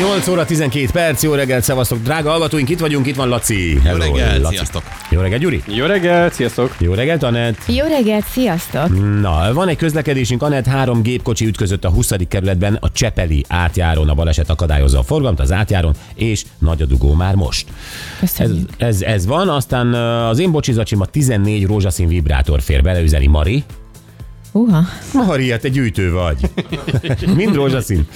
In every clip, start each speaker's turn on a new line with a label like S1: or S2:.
S1: 8 óra 12 perc, jó reggelt, szevasztok, drága hallgatóink, itt vagyunk, itt van Laci.
S2: Jó reggelt, sziasztok!
S1: Jó reggelt, Gyuri.
S3: Jó reggelt, sziasztok!
S1: Jó reggelt, Anett.
S4: Jó reggelt, sziasztok!
S1: Na, van egy közlekedésünk, Anett három gépkocsi ütközött a 20. kerületben, a Csepeli átjárón a baleset akadályozza a forgalmat az átjáron, és nagy a dugó már most. Ez,
S4: Köszönjük.
S1: ez, ez van, aztán az én bocsizacsim a 14 rózsaszín vibrátor fér bele, üzeni Mari.
S4: Uha,
S1: Mari, hát te gyűjtő vagy. Mind rózsaszín.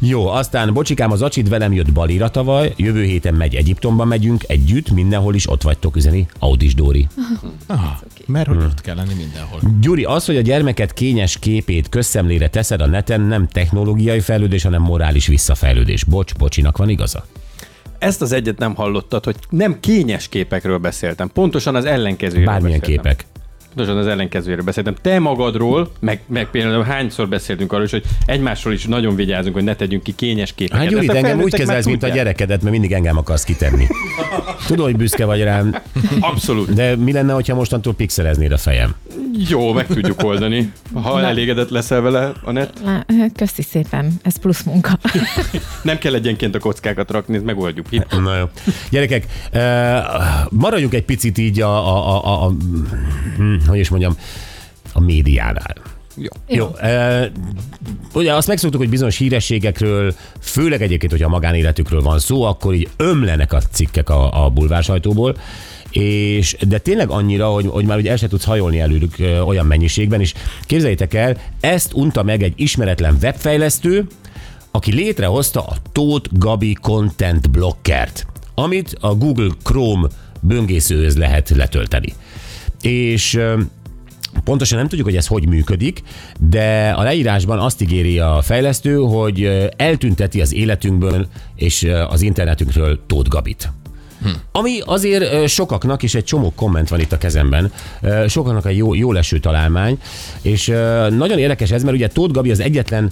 S1: Jó, aztán bocsikám, az acsid velem jött Balira tavaly, jövő héten megy Egyiptomba megyünk, együtt, mindenhol is ott vagytok üzeni, Audis Dóri.
S2: Aha, mert hogy ott kell lenni mindenhol.
S1: Gyuri, az, hogy a gyermeket kényes képét közszemlére teszed a neten, nem technológiai fejlődés, hanem morális visszafejlődés. Bocs, bocsinak van igaza?
S3: Ezt az egyet nem hallottad, hogy nem kényes képekről beszéltem, pontosan az ellenkezőjéről
S1: Bármilyen
S3: beszéltem.
S1: képek.
S3: Pontosan az ellenkezőjéről beszéltem. Te magadról, meg, meg például hányszor beszéltünk arról is, hogy egymásról is nagyon vigyázunk, hogy ne tegyünk ki kényes képeket.
S1: Hát Gyuri, engem úgy kezelsz, mint a gyerekedet, mert mindig engem akarsz kitenni. Tudom, hogy büszke vagy rám,
S3: Abszolút.
S1: de mi lenne, ha mostantól pixeleznéd a fejem?
S3: Jó, meg tudjuk oldani. Ha elégedett leszel vele, Anett,
S4: köszi szépen, ez plusz munka.
S3: nem kell egyenként a kockákat rakni, ezt megoldjuk. Hidd.
S1: Na jó. Gyerekek, eh, maradjunk egy picit így a, a, a, a, a hogy is mondjam, a médiánál.
S3: Jó.
S1: Jó. E, ugye azt megszoktuk, hogy bizonyos hírességekről, főleg egyébként, hogyha a magánéletükről van szó, akkor így ömlenek a cikkek a, a bulvár sajtóból, és, de tényleg annyira, hogy, hogy már ugye el se tudsz hajolni előlük ö, olyan mennyiségben, és képzeljétek el, ezt unta meg egy ismeretlen webfejlesztő, aki létrehozta a Tóth Gabi Content Blockert, amit a Google Chrome böngészőhöz lehet letölteni. És Pontosan nem tudjuk, hogy ez hogy működik, de a leírásban azt ígéri a fejlesztő, hogy eltünteti az életünkből és az internetünkről Tóth Gabit. Ami azért sokaknak, és egy csomó komment van itt a kezemben, sokaknak egy jó, jó leső találmány, és nagyon érdekes ez, mert ugye Tóth Gabi az egyetlen,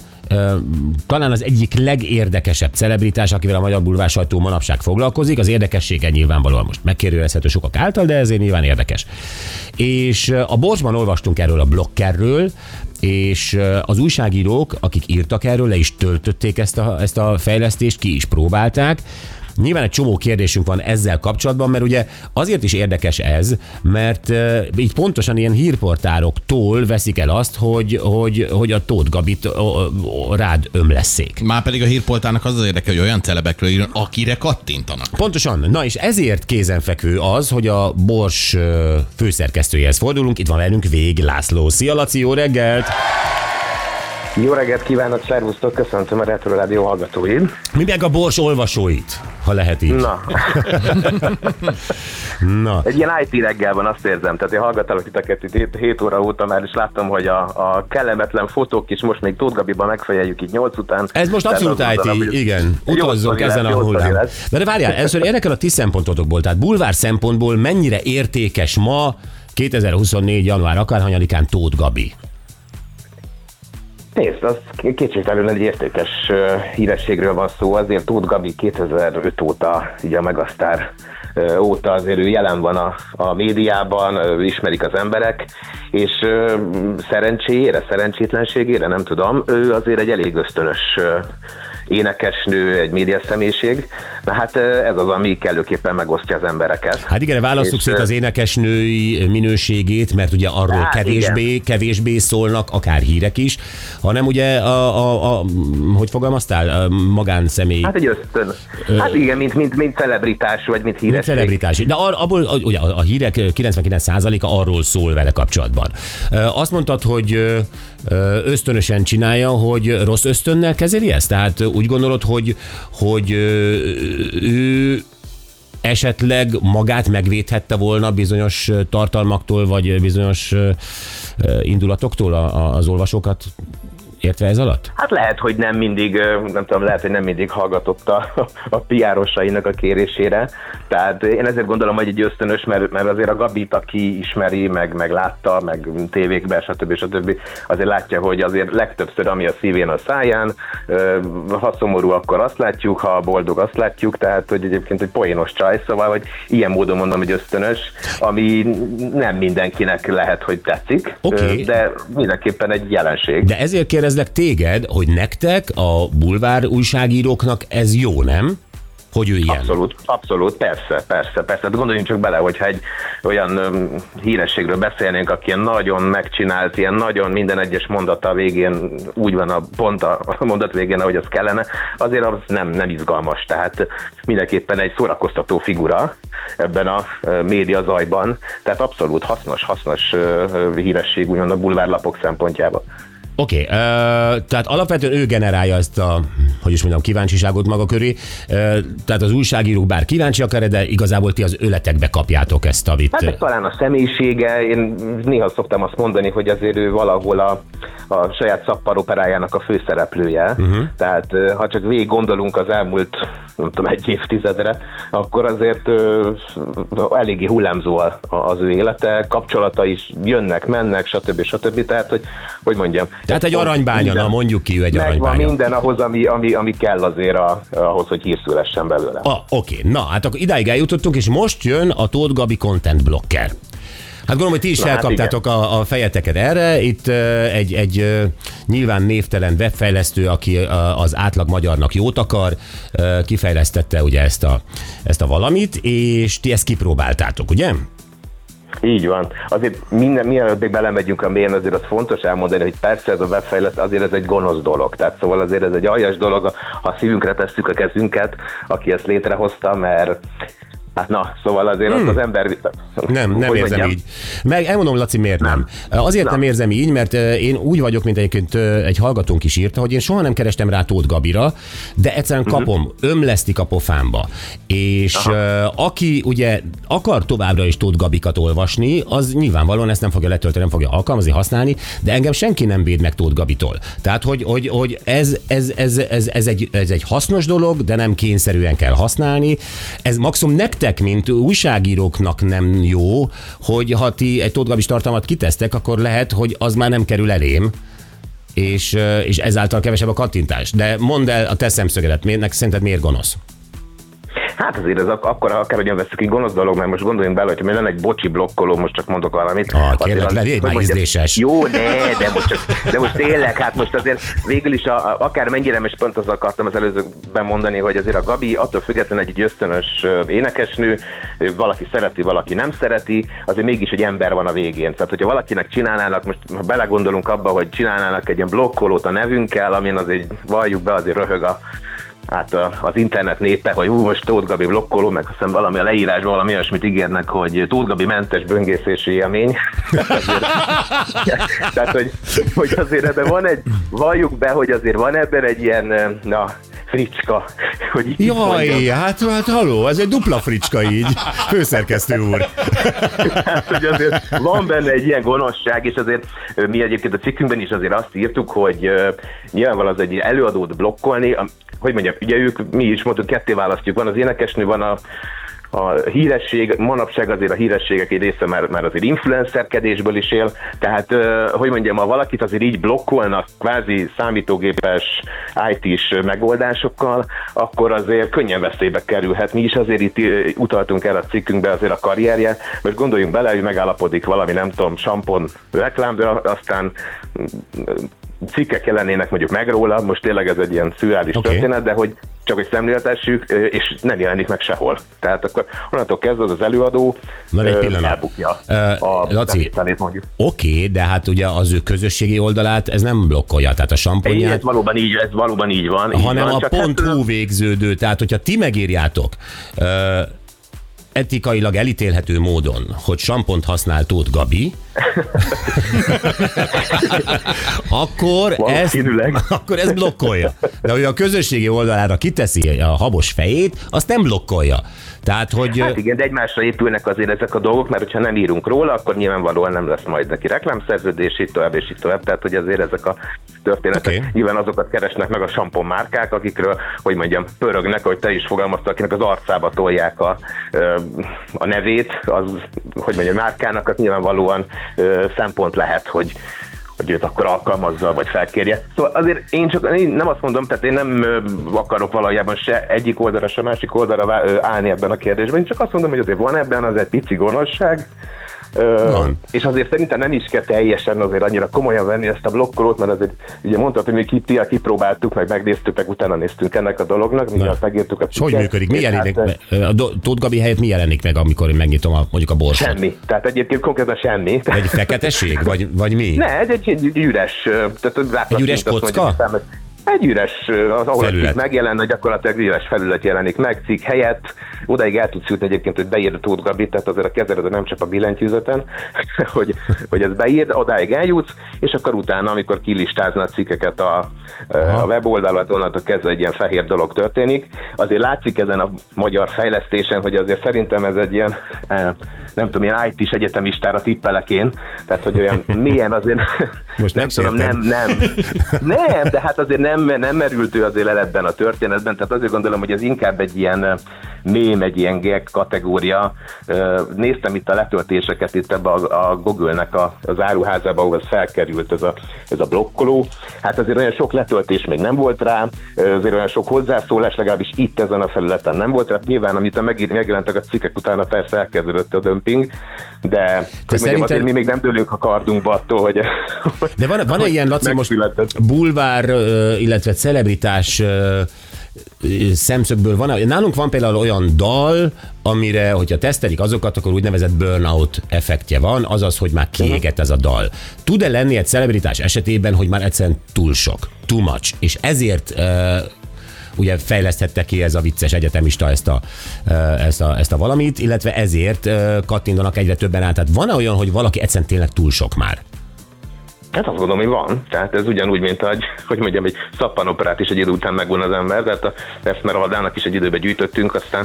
S1: talán az egyik legérdekesebb celebritás, akivel a magyar bulvár sajtó manapság foglalkozik. Az érdekessége nyilvánvalóan most megkérdőjelezhető sokak által, de ezért nyilván érdekes. És a Borsban olvastunk erről a blokkerről, és az újságírók, akik írtak erről, le is töltötték ezt a, ezt a fejlesztést, ki is próbálták, Nyilván egy csomó kérdésünk van ezzel kapcsolatban, mert ugye azért is érdekes ez, mert így pontosan ilyen hírportároktól veszik el azt, hogy, hogy, hogy a Tóth Gabit rád ömleszék.
S2: Már pedig a hírpoltának az az érdeke, hogy olyan celebekről írjon, akire kattintanak.
S1: Pontosan. Na és ezért kézenfekvő az, hogy a Bors főszerkesztőjéhez fordulunk. Itt van velünk Vég László. Szia Laci, jó reggelt!
S5: Jó reggelt kívánok, szervusztok, köszöntöm a Retro Rádió hallgatóit.
S1: Mi meg a Bors olvasóit, ha lehet így.
S5: Na,
S1: Na.
S5: egy ilyen IT reggel van, azt érzem. Tehát én hallgatalak titeket itt 7, 7 óra óta már, és láttam, hogy a, a kellemetlen fotók is most még Tóth Gabiban megfejeljük így 8 után.
S1: Ez most abszolút IT,
S5: mondanám,
S1: igen. Utazzunk ezen a hullám. De, de várjál, először érdekel a ti szempontotokból, tehát bulvár szempontból mennyire értékes ma 2024. január akárhanyadikán Tóth Gabi?
S5: Nézd, az kétségtelenül egy értékes hírességről van szó, azért Tóth Gabi 2005 óta, ugye a Megasztár óta azért ő jelen van a, a médiában, ismerik az emberek, és szerencséjére, szerencsétlenségére, nem tudom, ő azért egy elég ösztönös énekesnő, egy média személyiség, na hát ö, ez az, ami kellőképpen megosztja az embereket.
S1: Hát igen, választjuk szét
S5: ö,
S1: az énekesnői minőségét, mert ugye arról
S5: Hát
S1: kevésbé, kevésbé szólnak, akár hírek is, hanem ugye a, a, a hogy fogalmaztál, a magánszemély.
S5: Hát egy ösztön. Hát igen, mint, mint, mint celebritás, vagy mint
S1: Mint
S5: híresség.
S1: celebritás. De ar- abból, a- ugye a hírek 99%-a arról szól vele kapcsolatban. Ö, Azt mondtad, hogy ö, ö, ösztönösen csinálja, hogy rossz ösztönnel kezeli ezt? Tehát úgy gondolod, hogy, hogy ő esetleg magát megvédhette volna bizonyos tartalmaktól, vagy bizonyos indulatoktól az olvasókat értve ez alatt?
S5: Hát lehet, hogy nem mindig, nem tudom, lehet, hogy nem mindig hallgatott a, a piárosainak a kérésére. Tehát én ezért gondolom, hogy egy ösztönös, mert, mert azért a Gabit, aki ismeri, meg, meg látta, meg tévékben, stb. stb. azért látja, hogy azért legtöbbször, ami a szívén, a száján, ha szomorú, akkor azt látjuk, ha boldog, azt látjuk, tehát hogy egyébként egy poénos csaj, szóval, hogy ilyen módon mondom, hogy ösztönös, ami nem mindenkinek lehet, hogy tetszik,
S1: Oké.
S5: ö, de mindenképpen egy jelenség.
S1: De ezért kérdezlek téged, hogy nektek, a bulvár újságíróknak ez jó, nem? Hogy ő ilyen.
S5: Abszolút, abszolút, persze, persze, persze. De gondoljunk csak bele, hogyha egy olyan öm, hírességről beszélnénk, aki ilyen nagyon megcsinált, ilyen nagyon minden egyes mondata végén úgy van a pont a mondat végén, ahogy az kellene, azért az nem, nem izgalmas. Tehát mindenképpen egy szórakoztató figura ebben a média zajban. Tehát abszolút hasznos, hasznos híresség úgymond a bulvárlapok szempontjából.
S1: Oké, okay, tehát alapvetően ő generálja ezt a, hogy is mondjam, kíváncsiságot maga köré. Ö, tehát az újságírók bár kíváncsiak erre, de igazából ti az öletekbe kapjátok ezt, amit...
S5: Hát ez talán a személyisége, én néha szoktam azt mondani, hogy azért ő valahol a, a saját szapparoperájának a főszereplője. Uh-huh. Tehát ha csak végig gondolunk az elmúlt, nem tudom, egy évtizedre, akkor azért ö, eléggé hullámzó az ő élete, kapcsolata is jönnek, mennek, stb. stb. Tehát, hogy, hogy mondjam.
S1: Tehát egy aranybánya, na mondjuk ki, ő egy
S5: Megvan
S1: aranybánya.
S5: minden ahhoz, ami, ami, ami kell azért a, ahhoz, hogy hírszülessen belőle.
S1: Ah, Oké, na hát akkor idáig eljutottunk, és most jön a Tóth Gabi Content Blocker. Hát gondolom, hogy ti is
S5: Na, hát
S1: felkaptátok a, a fejeteket erre. Itt egy, egy nyilván névtelen webfejlesztő, aki az átlag magyarnak jót akar, kifejlesztette ugye ezt a, ezt a valamit, és ti ezt kipróbáltátok, ugye?
S5: Így van. Azért minden, mielőtt még belemegyünk a mélyen, azért az fontos elmondani, hogy persze ez a webfejlesztés azért ez egy gonosz dolog. Tehát szóval azért ez egy aljas dolog, ha szívünkre tesszük a kezünket, aki ezt létrehozta, mert Hát na, szóval azért hmm. az ember...
S1: Nem, nem
S5: hogy
S1: érzem
S5: mondjam?
S1: így. Meg elmondom, Laci, miért nem. nem. Azért nem. Nem érzem így, mert én úgy vagyok, mint egyébként egy hallgatónk is írta, hogy én soha nem kerestem rá Tóth Gabira, de egyszerűen
S5: Mhm.
S1: kapom, ömlesztik a pofámba. És uh, aki ugye akar továbbra is Tóth Gabikat olvasni, az nyilvánvalóan ezt nem fogja letölteni, nem fogja alkalmazni, használni, de engem senki nem véd meg Tóth Gabitól. Tehát, hogy, hogy, hogy ez, ez, ez, ez, ez, egy, ez egy hasznos dolog, de nem kényszerűen kell használni. Ez maximum nektek, mint újságíróknak nem jó, hogy ha ti egy Tóth Gabis tartalmat kitesztek, akkor lehet, hogy az már nem kerül elém, és, és ezáltal kevesebb a kattintás. De mondd el a te szemszögedet, miért, szerinted miért gonosz?
S5: Hát azért ez ak- akkor akárhogyan veszük egy gonosz dolog, mert most gondoljunk bele, hogy még lenne egy bocsi blokkoló, most csak mondok valamit.
S1: Ah, kérlek,
S5: az-
S1: legyél már ízléses.
S5: Jó, ne, de most, csak, de most tényleg, hát most azért végül is a, a, akár mennyire, és pont azt akartam az előzőben mondani, hogy azért a Gabi attól függetlenül egy gyösztönös ö, énekesnő, valaki szereti, valaki nem szereti, azért mégis egy ember van a végén. Tehát, hogyha valakinek csinálnának, most ha belegondolunk abba, hogy csinálnának egy ilyen blokkolót a nevünkkel, amin azért valljuk be, azért röhög a hát az internet népe, hogy ú, most Tóth Gabi blokkoló, meg aztán valami a leírásban valami olyasmit ígérnek, hogy Tóth Gabi mentes böngészési élmény. Tehát, hogy, hogy azért ebben van egy, valljuk be, hogy azért van ebben egy ilyen, na, fricska, hogy.
S1: Jaj, hát, hát haló, ez egy dupla fricska így, főszerkesztő úr.
S5: Hát, hogy azért van benne egy ilyen gonoszság, és azért mi egyébként a cikkünkben is azért azt írtuk, hogy nyilvánvalóan az egy előadót blokkolni, hogy mondjam, ugye ők, mi is mondtuk, ketté választjuk, van az énekesnő, van a a híresség, manapság azért a hírességek egy része már, már azért influencerkedésből is él, tehát hogy mondjam, ha valakit azért így blokkolnak kvázi számítógépes IT-s megoldásokkal, akkor azért könnyen veszélybe kerülhet. Mi is azért itt utaltunk el a cikkünkbe azért a karrierje, most gondoljunk bele, hogy megállapodik valami, nem tudom, sampon reklám, de aztán cikkek jelennének mondjuk meg róla, most tényleg ez egy ilyen szürreális okay. történet, de hogy csak hogy szemléltessük, és nem jelenik meg sehol. Tehát akkor onnantól kezdve az az előadó
S1: Na, egy pillanat.
S5: elbukja
S1: Ö,
S5: a
S1: Laci,
S5: mondjuk.
S1: Oké, okay, de hát ugye az ő közösségi oldalát ez nem blokkolja, tehát a
S5: Ez
S1: samponját,
S5: valóban így, ez valóban így van. így
S1: hanem
S5: van,
S1: a
S5: csak
S1: pont
S5: hát,
S1: végződő, tehát hogyha ti megírjátok ö, etikailag elítélhető módon, hogy sampont használ Tóth Gabi, akkor ezt,
S5: Valószínűleg.
S1: akkor ez blokkolja. De hogy a közösségi oldalára kiteszi a habos fejét, azt nem blokkolja. Tehát, hogy...
S5: Hát igen, de egymásra épülnek azért ezek a dolgok, mert ha nem írunk róla, akkor nyilvánvalóan nem lesz majd neki reklámszerződés, így tovább és így tovább. Tehát, hogy azért ezek a történetek okay. nyilván azokat keresnek meg a sampon márkák, akikről, hogy mondjam, pörögnek, hogy te is fogalmaztad, akinek az arcába tolják a, a nevét, az, hogy mondjam, márkának, az nyilvánvalóan szempont lehet, hogy hogy őt akkor alkalmazza, vagy felkérje. Szóval azért én csak én nem azt mondom, tehát én nem akarok valójában se egyik oldalra, se másik oldalra állni ebben a kérdésben. Én csak azt mondom, hogy azért van ebben az egy pici gonoszság,
S1: Van.
S5: és azért szerintem nem is kell teljesen azért annyira komolyan venni ezt a blokkolót, mert azért ugye mondtad, hogy mi ki, kipróbáltuk, meg megnéztük, meg utána néztünk ennek a dolognak, mi azt megírtuk a
S1: hogy működik? Mi jelenik
S5: hát,
S1: meg? A Tóth Gabi helyett mi jelenik meg, amikor én megnyitom a, mondjuk a borsot?
S5: Semmi. Tehát egyébként konkrétan semmi.
S1: Egy feketeség? Vagy, vagy mi?
S5: Ne, egy, egy, egy üres, tehát
S1: Egy üres kocka?
S5: mondjuk, egy üres, az, ahol
S1: Felület.
S5: a cikk megjelenne, gyakorlatilag üres felület jelenik meg, cikk helyett. Odaig el tudsz jutni egyébként, hogy beírd a Tóth Gabit, tehát azért a kezeled nem csak a billentyűzeten, hogy, hogy ez beírd, odáig eljutsz, és akkor utána, amikor kilistázna a cikkeket a, a weboldalon, onnantól kezdve egy ilyen fehér dolog történik. Azért látszik ezen a magyar fejlesztésen, hogy azért szerintem ez egy ilyen, eh, nem tudom, ilyen IT-s egyetemistára tippelek én, tehát hogy olyan mélyen azért,
S1: Most
S5: nem tudom, nem, nem, nem, de hát azért nem, nem merült ő azért el ebben a történetben, tehát azért gondolom, hogy ez inkább egy ilyen mém, egy ilyen gag kategória. Néztem itt a letöltéseket itt ebbe a, a Google-nek a, az áruházába, ahol ez felkerült ez a, ez a blokkoló. Hát azért olyan sok letöltés még nem volt rá, azért olyan sok hozzászólás legalábbis itt ezen a felületen nem volt rá. Nyilván, amit megír, megjelentek a cikkek utána persze elkezdődött a dömping, de, mondjam,
S1: szerinted-
S5: azért mi még nem dőlünk a kardunkba attól, hogy
S1: De van, van egy ilyen, Laci, most bulvár, illetve celebritás szemszögből van, nálunk van például olyan dal, amire, hogyha tesztelik azokat, akkor úgynevezett burnout effektje van, azaz, hogy már kiégett ez a dal. Tud-e lenni egy celebritás esetében, hogy már egyszerűen túl sok, too much, és ezért ö, ugye fejleszthette ki ez a vicces egyetemista ezt a, ezt a, ezt a valamit, illetve ezért kattintanak egyre többen át. Tehát van olyan, hogy valaki egyszerűen tényleg túl sok már?
S5: Hát azt gondolom, hogy van. Tehát ez ugyanúgy, mint egy, hogy mondjam, egy szappanoperát is egy idő után megvan az ember, tehát a Eszmeraldának is egy időbe gyűjtöttünk, aztán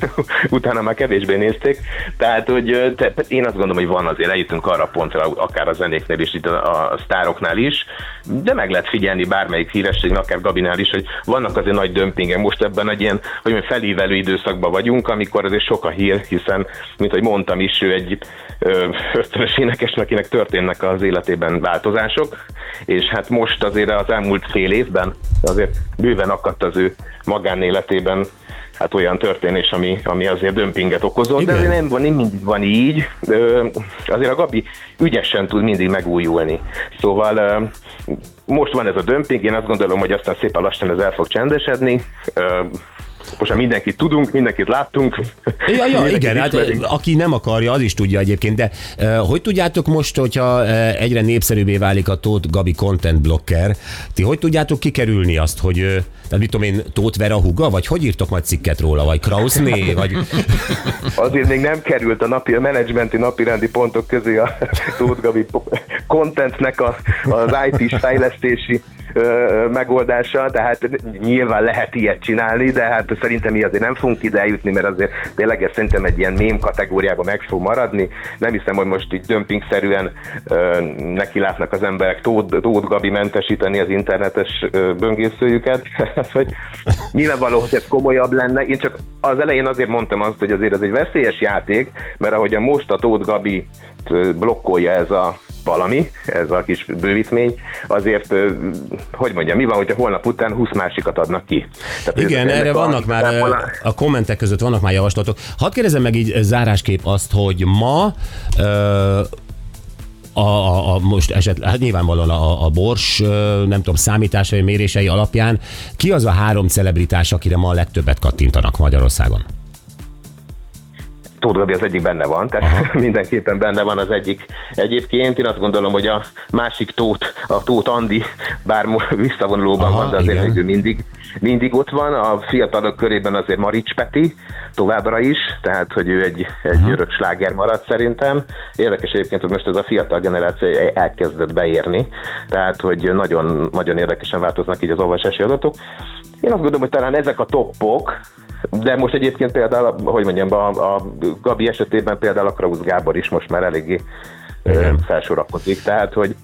S5: utána már kevésbé nézték. Tehát, hogy te, én azt gondolom, hogy van azért, eljutunk arra a pontra, akár a zenéknél is, itt a, a sztároknál is, de meg lehet figyelni bármelyik hírességnek, akár Gabinál is, hogy vannak azért nagy dömpingek. Most ebben egy ilyen, hogy mondjam, felívelő időszakban vagyunk, amikor azért sok a hír, hiszen, mint hogy mondtam is, ő egy ö, ösztönös énekes, akinek történnek az életében változások, és hát most azért az elmúlt fél évben azért bőven akadt az ő magánéletében hát olyan történés, ami, ami azért dömpinget okozott,
S1: Igen.
S5: de azért nem, van, nem mindig van így. Ö, Azért a Gabi ügyesen tud mindig megújulni. Szóval ö, most van ez a dömping, én azt gondolom, hogy aztán szépen lassan ez el fog csendesedni. Ö, Most már mindenkit tudunk, mindenkit láttunk.
S1: Ja, ja, igen, hát
S5: ismerünk.
S1: aki nem akarja, az is tudja egyébként, de uh, hogy tudjátok most, hogyha uh, egyre népszerűbbé válik a Tóth Gabi content blocker, ti hogy tudjátok kikerülni azt, hogy uh, tehát mit tudom én, Tóth Vera huga, vagy hogy írtok majd cikket róla, vagy Krausné, vagy
S5: Azért még nem került a napi, a menedzsmenti napirendi pontok közé a Tóth Gabi contentnek a, az IT-s fejlesztési megoldása, tehát nyilván lehet ilyet csinálni, de hát szerintem mi azért nem fogunk ide eljutni, mert azért tényleg ez szerintem egy ilyen mém kategóriában meg fog maradni. Nem hiszem, hogy most így dömpingszerűen neki látnak az emberek Tóth, Tóth Gabi mentesíteni az internetes böngészőjüket. Hát, hogy nyilvánvaló, hogy ez komolyabb lenne. Én csak az elején azért mondtam azt, hogy azért ez egy veszélyes játék, mert ahogy a most a Tóth Gabi blokkolja ez a valami, ez a kis bővítmény, azért, hogy mondjam, mi van, hogyha holnap után 20 másikat adnak ki? Tehát,
S1: Igen, erre
S5: a-
S1: vannak már, ö, a kommentek között vannak már javaslatok. Hadd kérdezem meg így ö, zárásképp azt, hogy ma ö, a, a, a most esetleg, hát nyilvánvalóan a, a bors, nem tudom, számításai, mérései alapján, ki az a három celebritás, akire ma a legtöbbet kattintanak Magyarországon?
S5: Tóth Gabi az egyik benne van, tehát Aha. mindenképpen benne van az egyik. Egyébként én azt gondolom, hogy a másik Tóth, a Tóth Andi, bár visszavonulóban
S1: Aha,
S5: van, de azért
S1: igen.
S5: ő mindig, mindig ott van. A fiatalok körében azért Marics Peti továbbra is, tehát hogy ő egy, egy örök sláger maradt szerintem. Érdekes egyébként, hogy most ez a fiatal generáció elkezdett beérni, tehát hogy nagyon, nagyon érdekesen változnak így az olvasási adatok. Én azt gondolom, hogy talán ezek a toppok, de most egyébként például, hogy mondjam, a, a Gabi esetében például a Krausz Gábor is most már eléggé
S1: Igen.
S5: felsorakozik, tehát hogy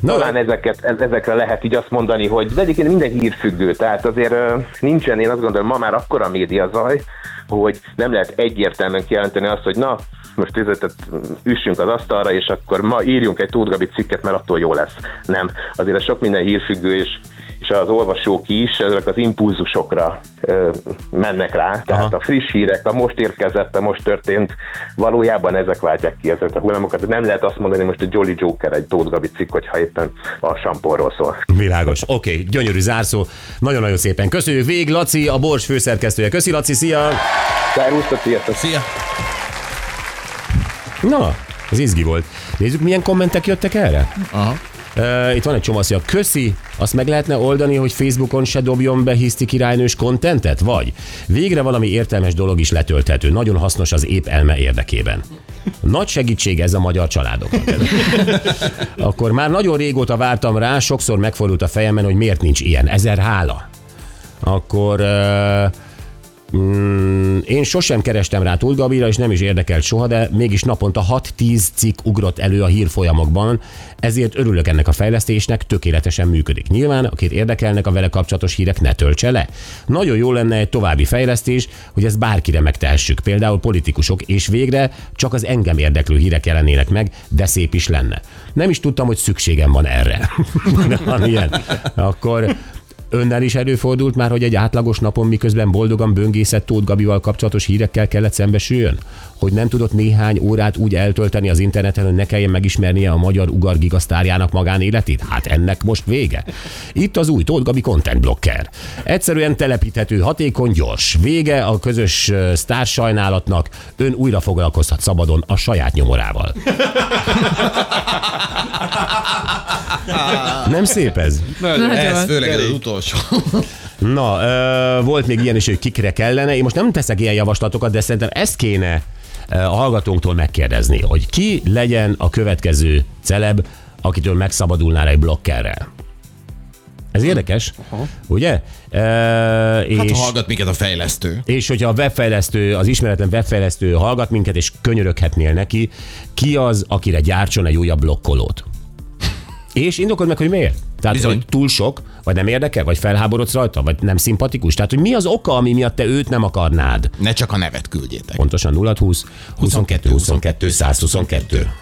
S1: Na,
S5: talán ezeket, ez- ezekre lehet így azt mondani, hogy de egyébként minden hírfüggő, tehát azért nincsen, én azt gondolom, ma már akkora média zaj, hogy nem lehet egyértelműen kijelenteni azt, hogy na, most üzletet üssünk az asztalra, és akkor ma írjunk egy Tóth Gabi cikket, mert attól jó lesz. Nem. Azért ez sok minden hírfüggő, és és az olvasók is ezek az impulzusokra ö, mennek rá. Tehát
S1: Aha.
S5: a friss hírek, a most érkezett, a most történt, valójában ezek váltják ki ezeket a hullámokat. Nem lehet azt mondani, hogy most egy Jolly Joker, egy Tóth Gabi cikk, hogyha éppen a samporról szól.
S1: Világos. Oké, okay, gyönyörű zárszó. Nagyon-nagyon szépen köszönjük. Vég Laci, a Bors főszerkesztője. Köszi Laci, szia!
S5: Szervusztok, sziasztok!
S2: Szia!
S1: Na, ez izgi volt. Nézzük, milyen kommentek jöttek erre.
S2: Aha.
S1: Uh, itt van egy csomó szia. Köszi, azt meg lehetne oldani, hogy Facebookon se dobjon be hiszti királynős kontentet? Vagy végre valami értelmes dolog is letölthető, nagyon hasznos az épp elme érdekében. Nagy segítség ez a magyar családoknak. Akkor már nagyon régóta vártam rá, sokszor megfordult a fejemben, hogy miért nincs ilyen. Ezer hála. Akkor uh, Mm, én sosem kerestem rá Tóth Gabira, és nem is érdekelt soha, de mégis naponta 6-10 cikk ugrott elő a hírfolyamokban, ezért örülök ennek a fejlesztésnek, tökéletesen működik. Nyilván, akit érdekelnek a vele kapcsolatos hírek, ne töltse le. Nagyon jó lenne egy további fejlesztés, hogy ezt bárkire megtehessük, például politikusok, és végre csak az engem érdeklő hírek jelennének meg, de szép is lenne. Nem is tudtam, hogy szükségem van erre. Van ilyen. Akkor Önnel is előfordult már, hogy egy átlagos napon miközben boldogan böngészett Tóth Gabival kapcsolatos hírekkel kellett szembesüljön? Hogy nem tudott néhány órát úgy eltölteni az interneten, hogy ne kelljen megismernie a magyar ugar gigasztárjának magánéletét? Hát ennek most vége. Itt az új Tóth Gabi Content Blocker. Egyszerűen telepíthető, hatékony, gyors. Vége a közös ö, sztár sajnálatnak. Ön újra foglalkozhat szabadon a saját nyomorával. Nem szép ez?
S2: Ez főleg ez az utolsó.
S1: Na, ö, volt még ilyen is, hogy kikre kellene. Én most nem teszek ilyen javaslatokat, de szerintem ezt kéne ö, a hallgatónktól megkérdezni, hogy ki legyen a következő celeb, akitől megszabadulnál egy blokkerrel. Ez érdekes, ugye? Ö,
S2: Hát
S1: és,
S2: ha hallgat minket a fejlesztő.
S1: és hogyha a webfejlesztő, az ismeretlen webfejlesztő hallgat minket, és könyöröghetnél neki, ki az, akire gyártson egy újabb blokkolót? És indokold meg, hogy miért? Tehát,
S2: Bizony.
S1: hogy túl sok, vagy nem érdekel, vagy felháborodsz rajta, vagy nem szimpatikus. Tehát, hogy mi az oka, ami miatt te őt nem akarnád?
S2: Ne csak a nevet küldjétek.
S1: Pontosan 0 20 22 22 122.